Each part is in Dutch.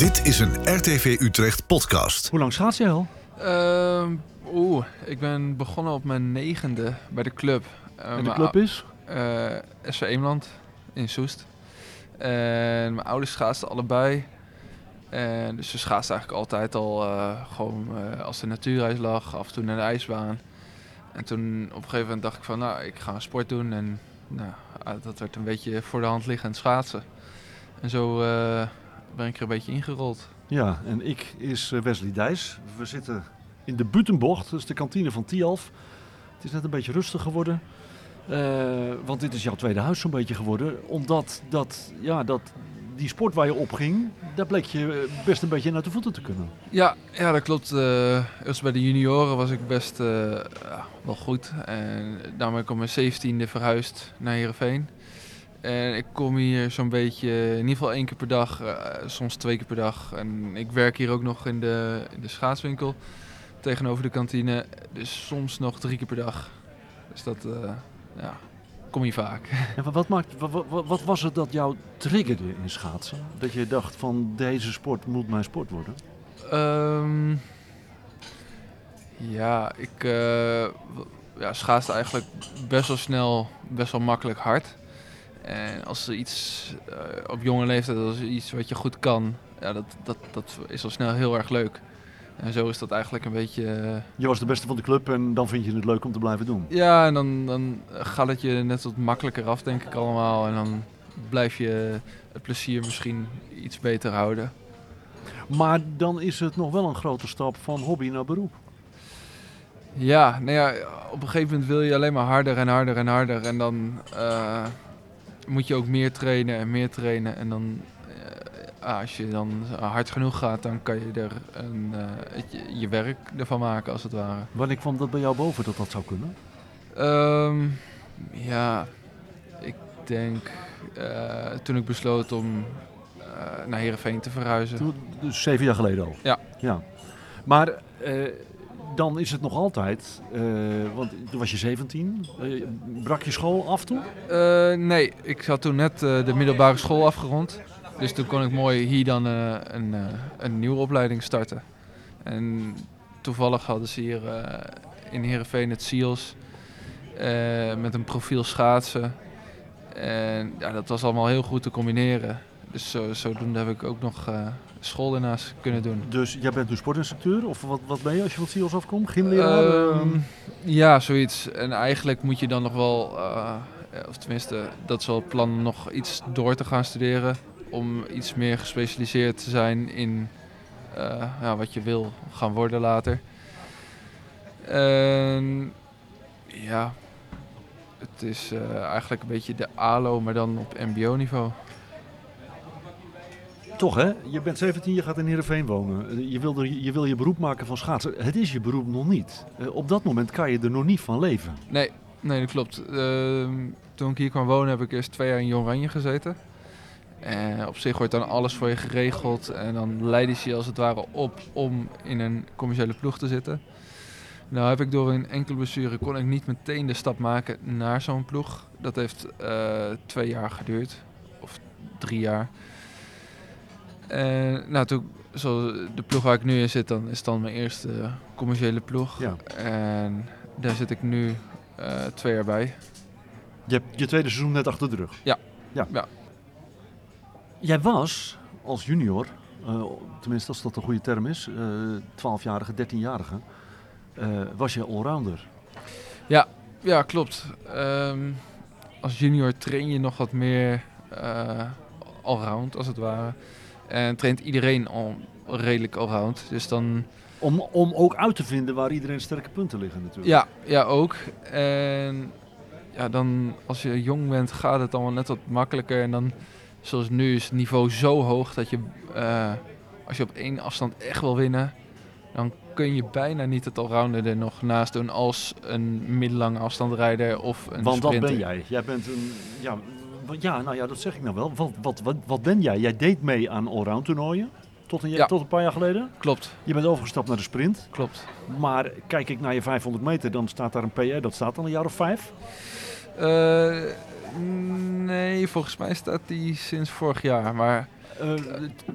Dit is een RTV Utrecht podcast. Hoe lang schaats je al? Ehm, Oeh, ik ben begonnen op mijn negende bij de club. Eh, En de club is? eh, SV Eemland in Soest. En mijn ouders schaatsten allebei. En dus ze schaatsten eigenlijk altijd al eh, gewoon eh, als de natuurreis lag, af en toe naar de ijsbaan. En toen op een gegeven moment dacht ik van, nou, ik ga een sport doen. En nou, dat werd een beetje voor de hand liggend schaatsen. En zo eh, ben ik er een beetje ingerold. Ja, en ik is eh, Wesley Dijs. We zitten in de Butenbocht, dat is de kantine van Tialf. Het is net een beetje rustig geworden. Eh, want dit is jouw tweede huis zo'n beetje geworden. Omdat dat, ja, dat, die sport waar je op ging, daar bleek je eh, best een beetje naar de voeten te kunnen. Ja, ja dat klopt. Eh eerst bij de junioren was ik best eh, ja, wel goed. En daarom ben ik op mijn zeventiende verhuisd naar Heerenveen. En ik kom hier zo'n beetje, in ieder geval één keer per dag, eh, soms twee keer per dag. En ik werk hier ook nog in de, in de schaatswinkel tegenover de kantine. Dus soms nog drie keer per dag. Dus dat, eh, ja, kom je vaak. En wat, maakt, wat, wat, wat was het dat jou triggerde in schaatsen? Dat je dacht van deze sport moet mijn sport worden? Ehm, ja, ik w- ja, schaatste eigenlijk best wel snel, best wel makkelijk hard. En als er iets eh, op jonge leeftijd, als iets wat je goed kan, ja, dat, dat, dat is al snel heel erg leuk. En zo is dat eigenlijk een beetje... eh, Je was de beste van de club en dan vind je het leuk om te blijven doen. ja, en dan, dan gaat het je net wat makkelijker af, denk ik allemaal. En dan blijf je het plezier misschien iets beter houden. Maar dan is het nog wel een grote stap van hobby naar beroep. Ja, nou ja, op een gegeven moment wil je alleen maar harder en harder en harder. En dan eh, moet je ook meer trainen en meer trainen. En dan, eh, als je dan hard genoeg gaat, dan kan je er een, eh, het- je, werk ervan maken, als het ware. Wanneer kwam dat bij jou boven dat dat zou kunnen? Ehm, ja, ik denk eh, toen ik besloot om naar Heerenveen te verhuizen. Toen, dus zeven jaar geleden al. Ja. ja. Maar dan is het nog altijd, eh, want toen was je 17, eh, brak je school af toen? Eh, nee, ik had toen net de middelbare school afgerond. Dus toen kon ik mooi hier dan een, een nieuwe opleiding starten. En toevallig hadden ze hier in Heerenveen het SEALS met een profiel schaatsen. En ja, dat was allemaal heel goed te combineren. Dus zo, zodoende heb ik ook nog eh, school daarnaast kunnen doen. Dus jij bent nu sportinstructeur of wat, wat ben je als je van SIOS afkomt? Gymleraar? Ehm, ja, zoiets. En eigenlijk moet je dan nog wel, eh, of tenminste, dat is wel het plan nog iets door te gaan studeren. Om iets meer gespecialiseerd te zijn in eh, ja, wat je wil gaan worden later. En ja, het is eigenlijk een beetje de ALO, maar dan op mbo-niveau. Toch hè? Je bent 17, je gaat in Heerenveen wonen. Eh, Je wil, er, je wil je beroep maken van schaatsen. Het is je beroep nog niet. Eh, op dat moment kan je er nog niet van leven. Nee, nee, dat klopt. Ehm, toen ik hier kwam wonen heb ik eerst twee jaar in Oranje gezeten. En op zich wordt dan alles voor je geregeld. En dan leiden ze je als het ware op om in een commerciële ploeg te zitten. Nou heb ik door een enkele blessure kon ik niet meteen de stap maken naar zo'n ploeg. Dat heeft eh, twee jaar geduurd. Of drie jaar. En nou, toen, zo de ploeg waar ik nu in zit, dan is dan mijn eerste commerciële ploeg. Ja. En daar zit ik nu eh, twee jaar bij. Je hebt je tweede seizoen net achter de rug. Ja. ja. Ja. Jij was als junior, eh, tenminste als dat een goede term is, eh 12-jarige, 13-jarige, eh, was je allrounder. Ja, klopt. Ehm, als junior train je nog wat meer eh allround, als het ware. En traint iedereen al redelijk allround. Dus dan, Om, om ook uit te vinden waar iedereen sterke punten liggen natuurlijk. ja, ja ook. En ja, dan als je jong bent gaat het allemaal net wat makkelijker. En dan, zoals nu, is het niveau zo hoog dat je, eh, als je op één afstand echt wil winnen, dan kun je bijna niet het allrounder er nog naast doen als een middellange afstandrijder of een Want dat sprinter. ben jij. Jij bent een, ja, ja, nou ja, dat zeg ik nou wel. Wat, wat, wat, wat ben jij? Jij deed mee aan allround toernooien. Tot een, Ja. tot een paar jaar geleden. Klopt, Je bent overgestapt naar de sprint. klopt. Maar kijk ik naar je 500 meter, dan staat daar een PR. Dat staat al een jaar of vijf. Eh, nee, volgens mij staat die sinds vorig jaar. Maar eh,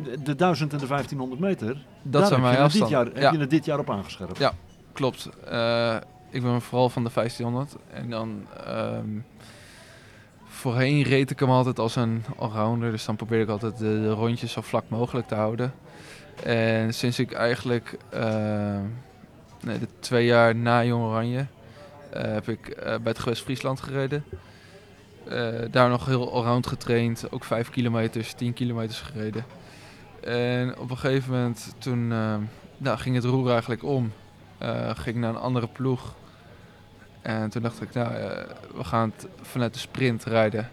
de, de 1000 en de 1500 meter, Dat zijn heb, mijn er dit afstand. jaar, heb Ja. je er dit jaar op aangescherpt. Ja. Klopt. Eh, ik ben vooral van de 1500. En dan ehm, voorheen reed ik hem altijd als een allrounder. Dus dan probeerde ik altijd de, de rondjes zo vlak mogelijk te houden. En sinds ik eigenlijk eh, nee, twee jaar na Jong Oranje eh, heb ik eh, bij het gewest Friesland gereden. Daar nog heel allround getraind. Ook 5 kilometers, 10 kilometers gereden. En op een gegeven moment toen nou, ging het roer eigenlijk om. Ging naar een andere ploeg. En toen dacht ik, nou, eh, we gaan het vanuit de sprint rijden.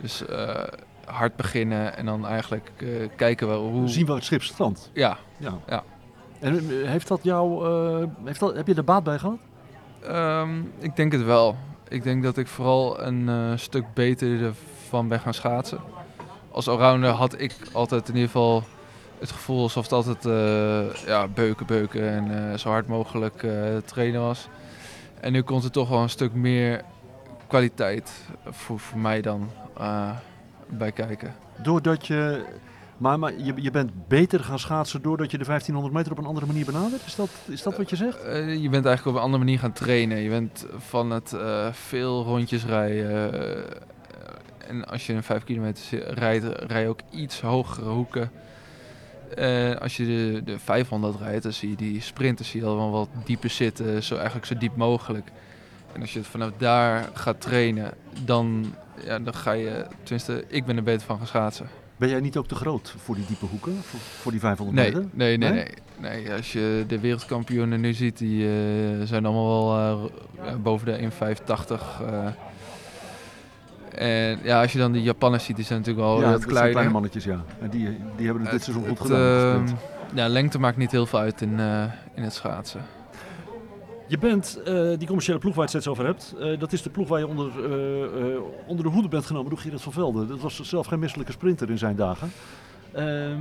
Dus eh, hard beginnen en dan eigenlijk eh, kijken we hoe... Zien we het schip strand. Ja, Ja. Ja. En heeft dat jou, heeft dat, heb je er baat bij gehad? Ehm, ik denk het wel. Ik denk dat ik vooral een stuk beter ervan ben gaan schaatsen. Als allrounder had ik altijd in ieder geval het gevoel alsof het altijd ja, beuken, beuken en zo hard mogelijk trainen was. En nu komt er toch wel een stuk meer kwaliteit voor, voor mij dan eh, bij kijken. Doordat je, maar, maar je, je bent beter gaan schaatsen doordat je de 1500 meter op een andere manier benadert? Is dat, is dat wat je zegt? Eh, je bent eigenlijk op een andere manier gaan trainen. Je bent van het eh, veel rondjes rijden. eh, en als je een 5 kilometer rijdt, rij je ook iets hogere hoeken. Eh, als je de, de 500 rijdt, dan zie je die sprinters zie je al wel wat dieper zitten. Zo, eigenlijk zo diep mogelijk. En als je het vanaf daar gaat trainen, dan, ja, dan ga je... Tenminste, ik ben er beter van gaan schaatsen. Ben jij niet ook te groot voor die diepe hoeken? Voor, voor die 500 Nee, meter? nee, nee, Nee? nee, nee. Als je de wereldkampioenen nu ziet, die eh, zijn allemaal wel eh, boven de 1,85. En ja, als je dan die Japanners ziet, die zijn natuurlijk wel ja, wat kleiner. kleine mannetjes, ja. En die, die hebben het dit seizoen goed het, gedaan. ehm, sprint. ja, lengte maakt niet heel veel uit in, eh, in het schaatsen. Je bent eh, die commerciële ploeg waar je het steeds over hebt. eh, dat is de ploeg waar je onder, eh, eh, onder de hoede bent genomen door Gerard van Velde. Dat was zelf geen misselijke sprinter in zijn dagen. Ehm,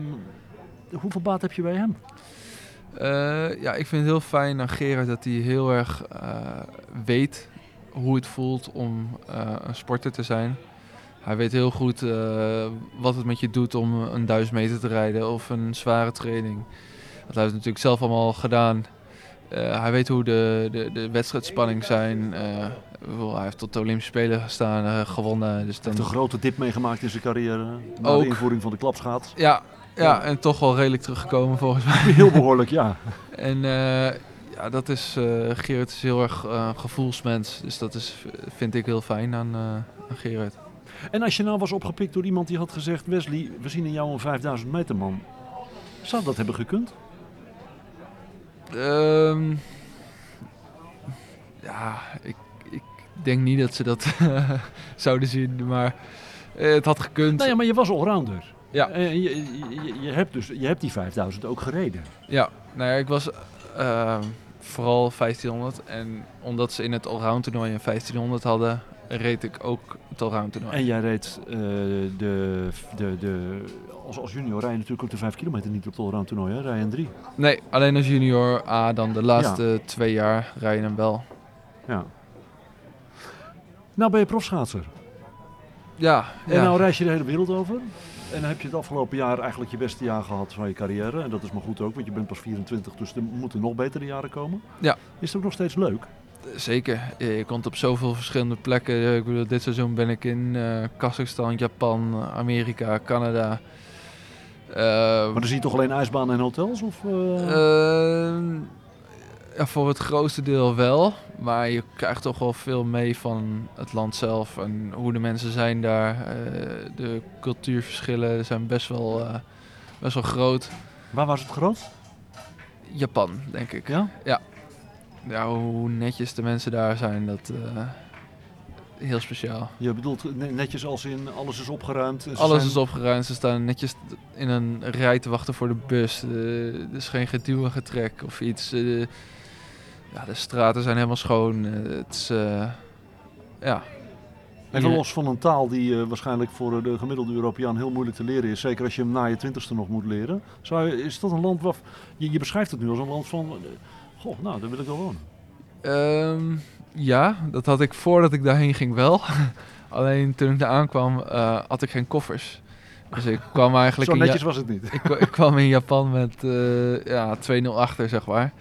hoeveel baat heb je bij hem? Eh, ja, ik vind het heel fijn aan Gerard dat hij heel erg eh, weet hoe het voelt om eh, een sporter te zijn. Hij weet heel goed eh, wat het met je doet om een duizend meter te rijden of een zware training. Dat heeft hij natuurlijk zelf allemaal gedaan. Eh, hij weet hoe de, de, de wedstrijdspanning zijn. Hij heeft tot de Olympische Spelen gestaan, eh, gewonnen. Dus Hij dan, heeft een grote dip meegemaakt in zijn carrière. Na Ook. de invoering van de klapschaat. ja, ja, en toch wel redelijk teruggekomen volgens mij. Heel behoorlijk, ja. En ja, dat is, Gerard is heel erg eh, gevoelsmens. Dus dat is, vind ik heel fijn aan, eh aan Gerard. En als je nou was opgepikt door iemand die had gezegd... Wesley, we zien in jou een 5000 meter man. Zou dat hebben gekund? Ehm, ja, ik, ik denk niet dat ze dat zouden zien, maar het had gekund. Nou ja, maar je was allrounder. Ja. En je, je, je hebt dus, je hebt die 5000 ook gereden. Ja, nou ja, ik was ehm, vooral 1500 en omdat ze in het allround toernooi een 1500 hadden, reed ik ook het allround toernooi. En jij reed eh, de, de, de, als, als junior rij je natuurlijk ook de 5 kilometer niet op het allround toernooi, hè? Rij je een 3. Nee, alleen als junior A, dan de laatste twee jaar rij je hem wel. Ja. Nou ben je profschaatser. Ja, En ja. nou reis je de hele wereld over. En heb je het afgelopen jaar eigenlijk je beste jaar gehad van je carrière. En dat is maar goed ook, want je bent pas 24, dus er moeten nog betere jaren komen. Ja. Is het ook nog steeds leuk? Zeker. Je komt op zoveel verschillende plekken. Ik bedoel, dit seizoen ben ik in eh Kazachstan, Japan, Amerika, Canada. Maar dan zie je toch alleen ijsbanen en hotels? Of, eh? Ja, voor het grootste deel wel. Maar je krijgt toch wel veel mee van het land zelf en hoe de mensen zijn daar. Eh, de cultuurverschillen zijn best wel, eh, best wel groot. Waar was het groot? Japan, denk ik. Ja? Ja, hoe netjes de mensen daar zijn, dat uh, heel speciaal. Je bedoelt netjes als in alles is opgeruimd? Alles zijn... is opgeruimd. Ze staan netjes in een rij te wachten voor de bus. Er is geen geduw en getrek of iets. Ja, de straten zijn helemaal schoon. het is, uh, ja. Even los van een taal die uh, waarschijnlijk voor de gemiddelde Europeaan heel moeilijk te leren is. Zeker als je hem na je twintigste nog moet leren. Zou je, is dat een land waar... Je, je beschrijft het nu als een land van... Goh, nou, daar wil ik wel wonen. Um, ja, dat had ik voordat ik daarheen ging wel. Alleen toen ik daar aankwam, uh, had ik geen koffers. Dus ik kwam eigenlijk Zo Ja- netjes was het niet. ik, ik kwam in Japan met eh, ja, 2-0 achter, zeg maar.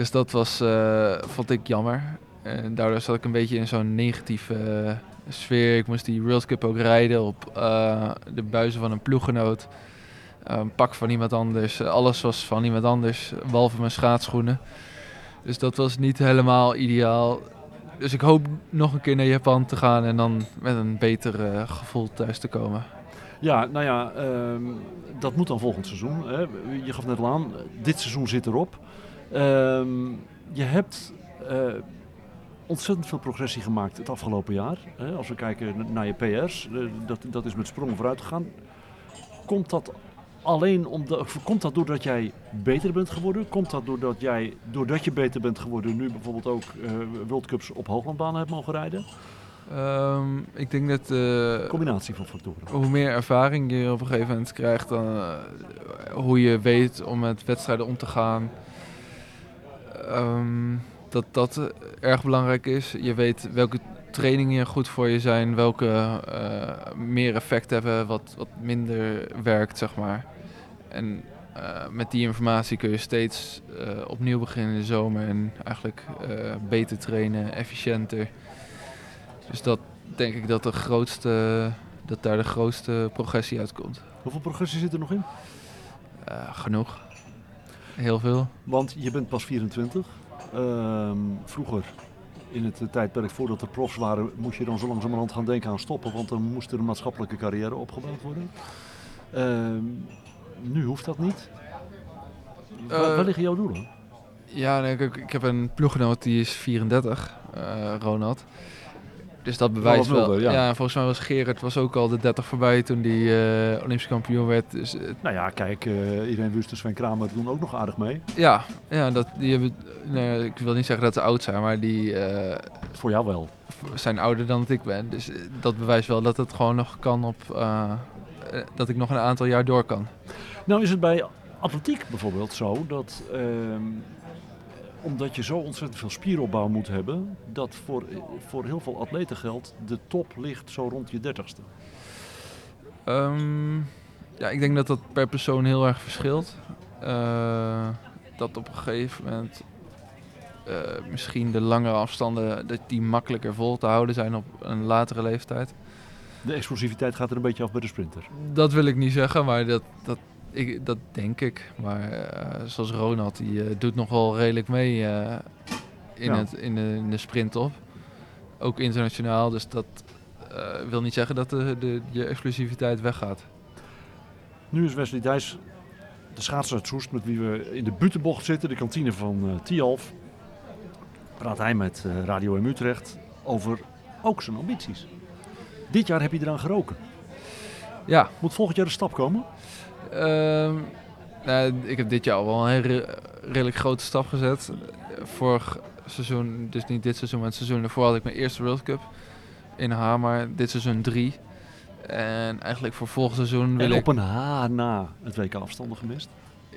Dus dat was, eh, vond ik jammer. En daardoor zat ik een beetje in zo'n negatieve eh, sfeer. Ik moest die Cup ook rijden op eh, de buizen van een ploeggenoot. Een pak van iemand anders. Alles was van iemand anders, behalve mijn schaatsschoenen. Dus dat was niet helemaal ideaal. Dus ik hoop nog een keer naar Japan te gaan en dan met een beter gevoel thuis te komen. Ja, nou ja, ehm, dat moet dan volgend seizoen. Hè. Je gaf net al aan, dit seizoen zit erop. Ehm, je hebt eh, ontzettend veel progressie gemaakt het afgelopen jaar. Hè. Als we kijken naar je PR's, eh, dat, dat is met sprongen vooruit gegaan. Komt dat alleen omdat, komt dat doordat jij beter bent geworden? Komt dat doordat jij, doordat je beter bent geworden, nu bijvoorbeeld ook eh World Cups op hooglandbanen hebt mogen rijden? Ehm, ik denk dat Combinatie van factoren. hoe meer ervaring je op een gegeven moment krijgt, dan hoe je weet om met wedstrijden om te gaan. Ehm, dat dat erg belangrijk is. Je weet welke trainingen goed voor je zijn, welke eh, meer effect hebben, wat, wat minder werkt, zeg maar. En eh, met die informatie kun je steeds eh, opnieuw beginnen in de zomer en eigenlijk beter trainen, efficiënter. Dus dat denk ik dat de grootste, dat daar de grootste progressie uitkomt. Hoeveel progressie zit er nog in? Genoeg. Heel veel. Want je bent pas 24. Ehm, vroeger, in het eh, tijdperk voordat er profs waren, moest je dan zo langzamerhand gaan denken aan stoppen. Want dan moest er een maatschappelijke carrière opgebouwd worden. Ehm, nu hoeft dat niet. Waar, Eh, waar liggen jouw doelen? Ja, nee, ik, ik heb een ploeggenoot die is 34, eh, Ronald. Dus dat bewijst wel. Ja. ja. volgens mij was Gerard was ook al de 30 voorbij toen hij eh, Olympisch kampioen werd. Dus eh, Nou ja, kijk, eh Irene Wust en Sven Kramer doen ook nog aardig mee. ja, ja dat, die hebben, nee, ik wil niet zeggen dat ze oud zijn, maar die Voor jou wel. zijn ouder dan dat ik ben. Dus dat bewijst wel dat het gewoon nog kan op, dat ik nog een aantal jaar door kan. Nou is het bij atletiek bijvoorbeeld zo dat ehm, omdat je zo ontzettend veel spieropbouw moet hebben, dat voor, voor heel veel atleten geldt, de top ligt zo rond je dertigste. Ehm, ja, ik denk dat dat per persoon heel erg verschilt. Eh, dat op een gegeven moment eh, misschien de langere afstanden dat die makkelijker vol te houden zijn op een latere leeftijd. De explosiviteit gaat er een beetje af bij de sprinter. Dat wil ik niet zeggen, maar dat, dat, ik, dat denk ik. Maar eh, zoals Ronald, die eh, doet nog wel redelijk mee eh, in, Ja. het, in, de, in de sprint op. Ook internationaal, dus dat wil niet zeggen dat de, de, je explosiviteit weggaat. Nu is Wesley Dijs de schaatser uit Soest met wie we in de butenbocht zitten, de kantine van Tialf. Praat hij met Radio M Utrecht over ook zijn ambities. Dit jaar heb je eraan geroken. Ja, Moet volgend jaar de stap komen? Nou, ik heb dit jaar al wel een re- redelijk grote stap gezet. Vorig seizoen, dus niet dit seizoen, maar het seizoen daarvoor had ik mijn eerste World Cup in Hamar. Dit seizoen drie. En eigenlijk voor volgend seizoen wil En ik... op een H na het WK afstanden gemist.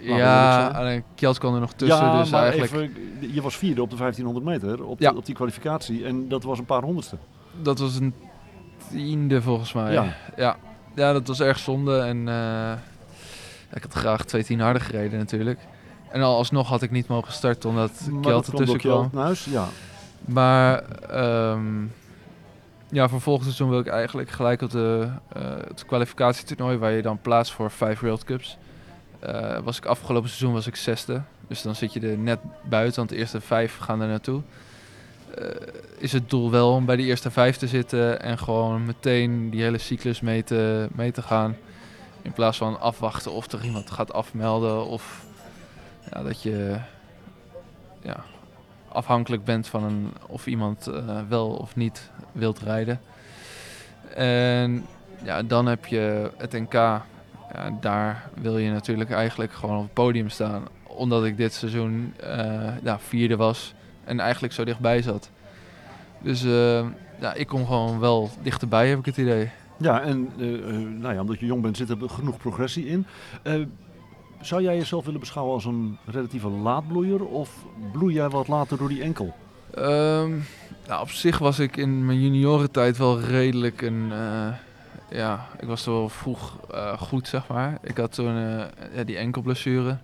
Ja, alleen Kjeld kwam er nog tussen, ja, dus maar eigenlijk... even, je was vierde op de 1500 meter op, Ja. de- op die kwalificatie en dat was een paar honderdste. Dat was een tiende volgens mij. Ja. Ja, ja dat was erg zonde. En eh, ik had graag twee tien harder gereden natuurlijk. En al alsnog had ik niet mogen starten omdat Kjeld dat kwam ertussen Nuis, ja. Maar ehm, ja, voor volgend seizoen wil ik eigenlijk gelijk op de, eh, het kwalificatietoernooi waar je dan plaatst voor vijf World Cups. Eh, was ik afgelopen seizoen was ik zesde. Dus dan zit je er net buiten, want de eerste vijf gaan er naartoe. Eh, is het doel wel om bij die eerste vijf te zitten en gewoon meteen die hele cyclus mee te, mee te gaan. In plaats van afwachten of er iemand gaat afmelden of ja, dat je ja, afhankelijk bent van een, of iemand eh, wel of niet wilt rijden. En ja, dan heb je het NK. Ja, daar wil je natuurlijk eigenlijk gewoon op het podium staan. Omdat ik dit seizoen eh, ja, vierde was en eigenlijk zo dichtbij zat. Dus eh, ja, ik kom gewoon wel dichterbij, heb ik het idee. Ja, en eh, eh, nou ja, omdat je jong bent zit er genoeg progressie in. Eh, zou jij jezelf willen beschouwen als een relatieve laatbloeier of bloei jij wat later door die enkel? Ehm, nou, op zich was ik in mijn juniorentijd wel redelijk een, ja, ik was wel vroeg goed, zeg maar. Ik had toen ja, die enkelblessure.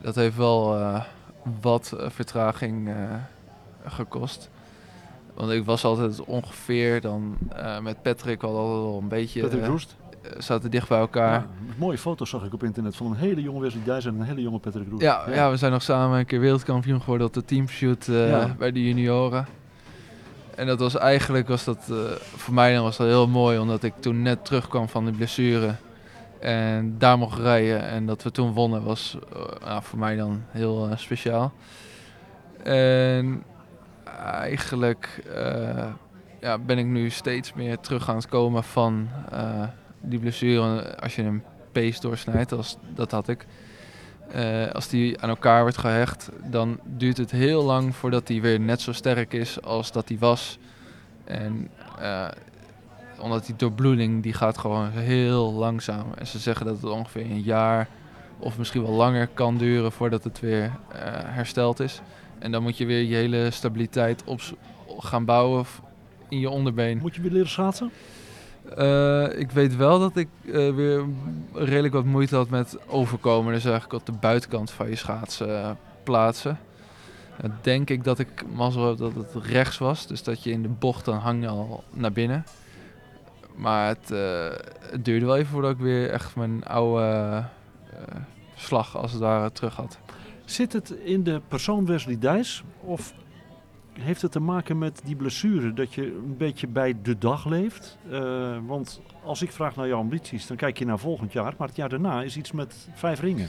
Dat heeft wel wat vertraging gekost. Want ik was altijd ongeveer dan eh, met Patrick wel altijd wel een beetje... Patrick eh, Roest. zaten dicht bij elkaar. Ja, mooie foto's zag ik op internet van een hele jonge Wesley Dijs en een hele jonge Patrick Roest. Ja, ja. we zijn nog samen een keer wereldkampioen geworden op de teamshoot Ja. bij de junioren. En dat was eigenlijk, was dat, voor mij dan was dat heel mooi, omdat ik toen net terugkwam van de blessure. En daar mocht rijden en dat we toen wonnen was nou, voor mij dan heel speciaal. En eigenlijk eh, ja, ben ik nu steeds meer terug aan het komen van eh, die blessure. Als je een pees doorsnijdt, als, dat had ik. Eh, als die aan elkaar wordt gehecht, dan duurt het heel lang voordat die weer net zo sterk is als dat die was. En omdat die doorbloeding, die gaat gewoon heel langzaam. En ze zeggen dat het ongeveer een jaar of misschien wel langer kan duren voordat het weer hersteld is. En dan moet je weer je hele stabiliteit op gaan bouwen in je onderbeen. Moet je weer leren schaatsen? Eh, ik weet wel dat ik eh, weer redelijk wat moeite had met overkomen. Dus eigenlijk op de buitenkant van je schaatsen eh, plaatsen. Dan denk ik dat ik mazzel heb dat het rechts was. Dus dat je in de bocht dan hang je al naar binnen. Maar het, eh, het duurde wel even voordat ik weer echt mijn oude slag als het ware terug had. Zit het in de persoon Wesley Dijs of heeft het te maken met die blessure dat je een beetje bij de dag leeft? Eh, want als ik vraag naar jouw ambities, dan kijk je naar volgend jaar, maar het jaar daarna is iets met vijf ringen.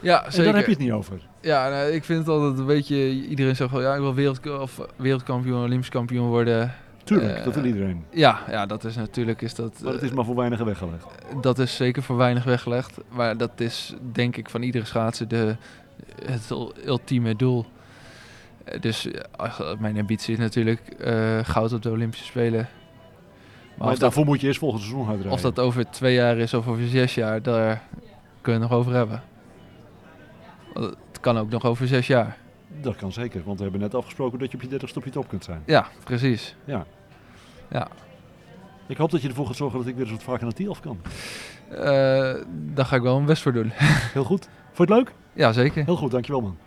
Ja, En daar heb je het niet over. Ja, nou, ik vind het altijd een beetje... Iedereen zegt wel, ja, ik wil wereld, of wereldkampioen, Olympisch kampioen worden. Tuurlijk, Eh, dat wil iedereen. Ja, ja, dat is natuurlijk... Is dat, Maar het is eh, maar voor weinigen weggelegd. Dat is zeker voor weinig weggelegd. Maar dat is denk ik van iedere schaatser de, het ul- ultieme doel. Eh, Dus eh, mijn ambitie is natuurlijk eh, goud op de Olympische Spelen. Maar, Maar of, dat, daarvoor moet je eerst volgend seizoen uitrijden. of dat over twee jaar is of over zes jaar, daar kunnen we het nog over hebben. Het kan ook nog over zes jaar. Dat kan zeker, want we hebben net afgesproken dat je op je 30 op je top kunt zijn. Ja, precies. Ik hoop dat je ervoor gaat zorgen dat ik weer eens wat vaker naar Tielf kan. Eh daar ga ik wel mijn best voor doen. Heel goed. Vond je het leuk? ja, zeker. Heel goed, dankjewel man.